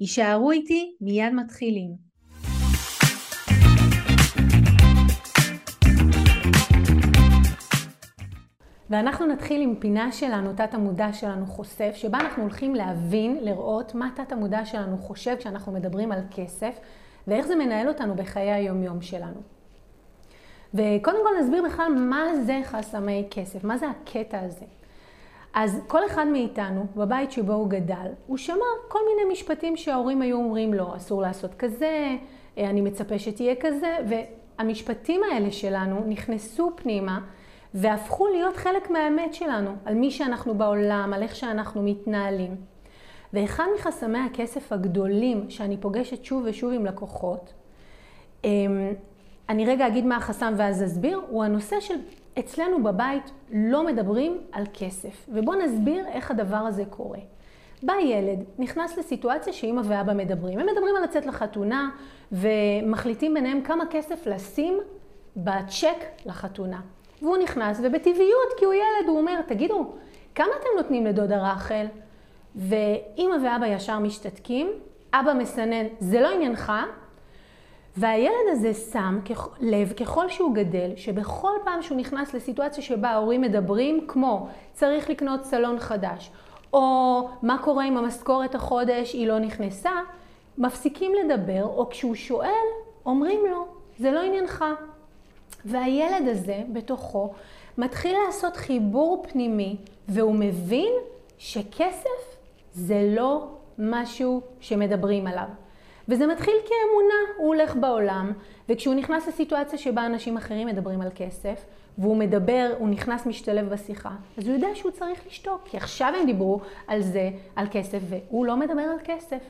יישארו איתי, מיד מתחילים. ואנחנו נתחיל עם פינה שלנו, תת המודע שלנו חושף, שבה אנחנו הולכים להבין, לראות מה תת המודע שלנו חושב כשאנחנו מדברים על כסף, ואיך זה מנהל אותנו בחיי היומיום שלנו. וקודם כל נסביר בכלל מה זה חסמי כסף, מה זה הקטע הזה. אז כל אחד מאיתנו, בבית שבו הוא גדל, הוא שמע כל מיני משפטים שההורים היו אומרים לו, אסור לעשות כזה, אה, אני מצפה שתהיה כזה, והמשפטים האלה שלנו נכנסו פנימה והפכו להיות חלק מהאמת שלנו, על מי שאנחנו בעולם, על איך שאנחנו מתנהלים. ואחד מחסמי הכסף הגדולים שאני פוגשת שוב ושוב עם לקוחות, אמ, אני רגע אגיד מה החסם ואז אסביר, הוא הנושא של אצלנו בבית לא מדברים על כסף. ובואו נסביר איך הדבר הזה קורה. בא ילד, נכנס לסיטואציה שאמא ואבא מדברים. הם מדברים על לצאת לחתונה ומחליטים ביניהם כמה כסף לשים בצ'ק לחתונה. והוא נכנס, ובטבעיות, כי הוא ילד, הוא אומר, תגידו, כמה אתם נותנים לדודה רחל? ואמא ואבא ישר משתתקים, אבא מסנן, זה לא עניינך, והילד הזה שם לב ככל שהוא גדל, שבכל פעם שהוא נכנס לסיטואציה שבה ההורים מדברים, כמו צריך לקנות סלון חדש, או מה קורה עם המשכורת החודש, היא לא נכנסה, מפסיקים לדבר, או כשהוא שואל, אומרים לו, זה לא עניינך. והילד הזה בתוכו מתחיל לעשות חיבור פנימי, והוא מבין שכסף זה לא משהו שמדברים עליו. וזה מתחיל כאמונה, הוא הולך בעולם, וכשהוא נכנס לסיטואציה שבה אנשים אחרים מדברים על כסף, והוא מדבר, הוא נכנס משתלב בשיחה, אז הוא יודע שהוא צריך לשתוק, כי עכשיו הם דיברו על זה, על כסף, והוא לא מדבר על כסף.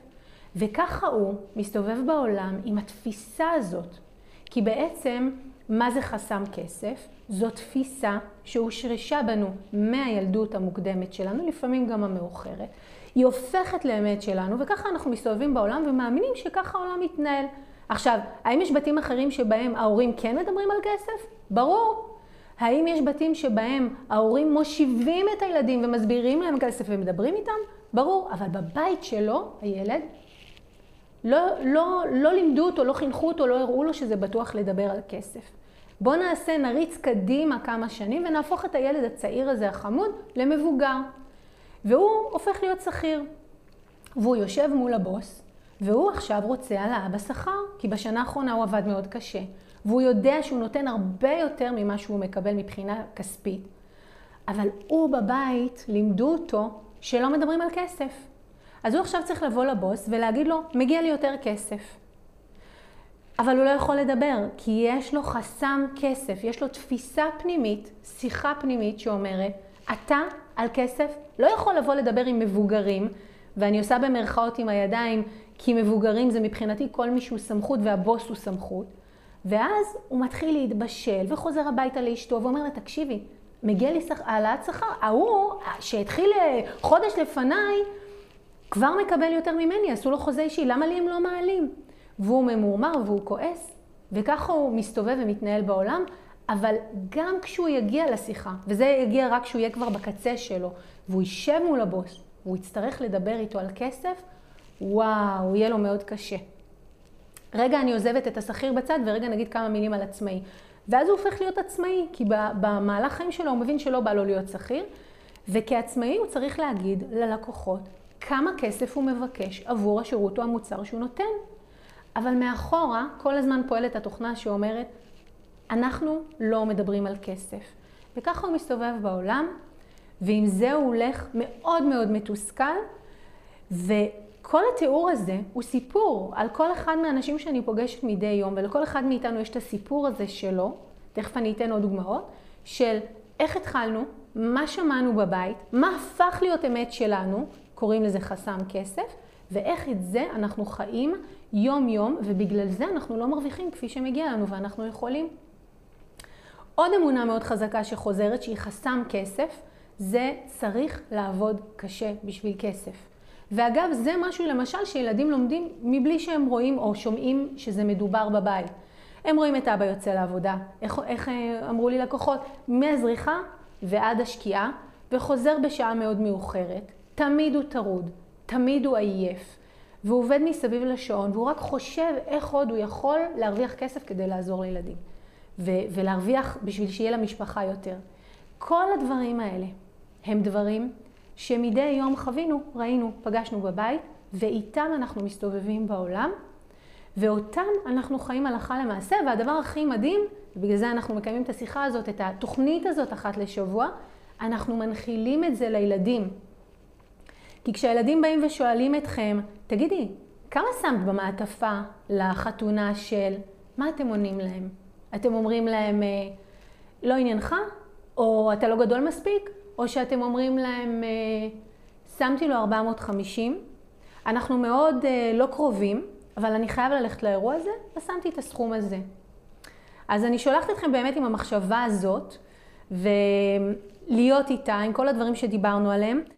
וככה הוא מסתובב בעולם עם התפיסה הזאת. כי בעצם, מה זה חסם כסף? זו תפיסה שהושרשה בנו מהילדות המוקדמת שלנו, לפעמים גם המאוחרת. היא הופכת לאמת שלנו, וככה אנחנו מסתובבים בעולם ומאמינים שככה העולם מתנהל. עכשיו, האם יש בתים אחרים שבהם ההורים כן מדברים על כסף? ברור. האם יש בתים שבהם ההורים מושיבים את הילדים ומסבירים להם כסף ומדברים איתם? ברור. אבל בבית שלו, הילד, לא, לא, לא לימדו אותו, לא חינכו אותו, לא הראו לו שזה בטוח לדבר על כסף. בואו נעשה, נריץ קדימה כמה שנים ונהפוך את הילד הצעיר הזה, החמוד, למבוגר. והוא הופך להיות שכיר. והוא יושב מול הבוס, והוא עכשיו רוצה העלאה בשכר, כי בשנה האחרונה הוא עבד מאוד קשה. והוא יודע שהוא נותן הרבה יותר ממה שהוא מקבל מבחינה כספית. אבל הוא בבית, לימדו אותו שלא מדברים על כסף. אז הוא עכשיו צריך לבוא לבוס ולהגיד לו, מגיע לי יותר כסף. אבל הוא לא יכול לדבר, כי יש לו חסם כסף, יש לו תפיסה פנימית, שיחה פנימית שאומרת, אתה על כסף לא יכול לבוא לדבר עם מבוגרים, ואני עושה במרכאות עם הידיים, כי מבוגרים זה מבחינתי כל מי שהוא סמכות והבוס הוא סמכות. ואז הוא מתחיל להתבשל וחוזר הביתה לאשתו ואומר לה, תקשיבי, מגיע לי העלאת שכר. ההוא שהתחיל אה, חודש לפניי, כבר מקבל יותר ממני, עשו לו חוזה אישי, למה לי הם לא מעלים? והוא ממורמר והוא כועס, וככה הוא מסתובב ומתנהל בעולם, אבל גם כשהוא יגיע לשיחה, וזה יגיע רק כשהוא יהיה כבר בקצה שלו, והוא יישב מול הבוס, והוא יצטרך לדבר איתו על כסף, וואו, יהיה לו מאוד קשה. רגע, אני עוזבת את השכיר בצד, ורגע נגיד כמה מילים על עצמאי. ואז הוא הופך להיות עצמאי, כי במהלך חיים שלו הוא מבין שלא בא לו להיות שכיר, וכעצמאי הוא צריך להגיד ללקוחות כמה כסף הוא מבקש עבור השירות או המוצר שהוא נותן. אבל מאחורה כל הזמן פועלת התוכנה שאומרת, אנחנו לא מדברים על כסף. וככה הוא מסתובב בעולם, ועם זה הוא הולך מאוד מאוד מתוסכל, וכל התיאור הזה הוא סיפור על כל אחד מהאנשים שאני פוגשת מדי יום, ולכל אחד מאיתנו יש את הסיפור הזה שלו, תכף אני אתן עוד דוגמאות, של איך התחלנו, מה שמענו בבית, מה הפך להיות אמת שלנו, קוראים לזה חסם כסף, ואיך את זה אנחנו חיים יום יום, ובגלל זה אנחנו לא מרוויחים כפי שמגיע לנו, ואנחנו יכולים. עוד אמונה מאוד חזקה שחוזרת, שהיא חסם כסף, זה צריך לעבוד קשה בשביל כסף. ואגב, זה משהו למשל שילדים לומדים מבלי שהם רואים או שומעים שזה מדובר בבית. הם רואים את אבא יוצא לעבודה, איך, איך אה, אמרו לי לקוחות, מהזריחה ועד השקיעה, וחוזר בשעה מאוד מאוחרת. תמיד הוא טרוד, תמיד הוא עייף, והוא עובד מסביב לשעון, והוא רק חושב איך עוד הוא יכול להרוויח כסף כדי לעזור לילדים, ו- ולהרוויח בשביל שיהיה למשפחה יותר. כל הדברים האלה הם דברים שמדי יום חווינו, ראינו, פגשנו בבית, ואיתם אנחנו מסתובבים בעולם, ואותם אנחנו חיים הלכה למעשה, והדבר הכי מדהים, ובגלל זה אנחנו מקיימים את השיחה הזאת, את התוכנית הזאת אחת לשבוע, אנחנו מנחילים את זה לילדים. כי כשהילדים באים ושואלים אתכם, תגידי, כמה שמת במעטפה לחתונה של, מה אתם עונים להם? אתם אומרים להם, אה, לא עניינך? או אתה לא גדול מספיק? או שאתם אומרים להם, אה, שמתי לו 450, אנחנו מאוד אה, לא קרובים, אבל אני חייב ללכת לאירוע הזה, ושמתי את הסכום הזה. אז אני שולחת אתכם באמת עם המחשבה הזאת, ולהיות איתה עם כל הדברים שדיברנו עליהם.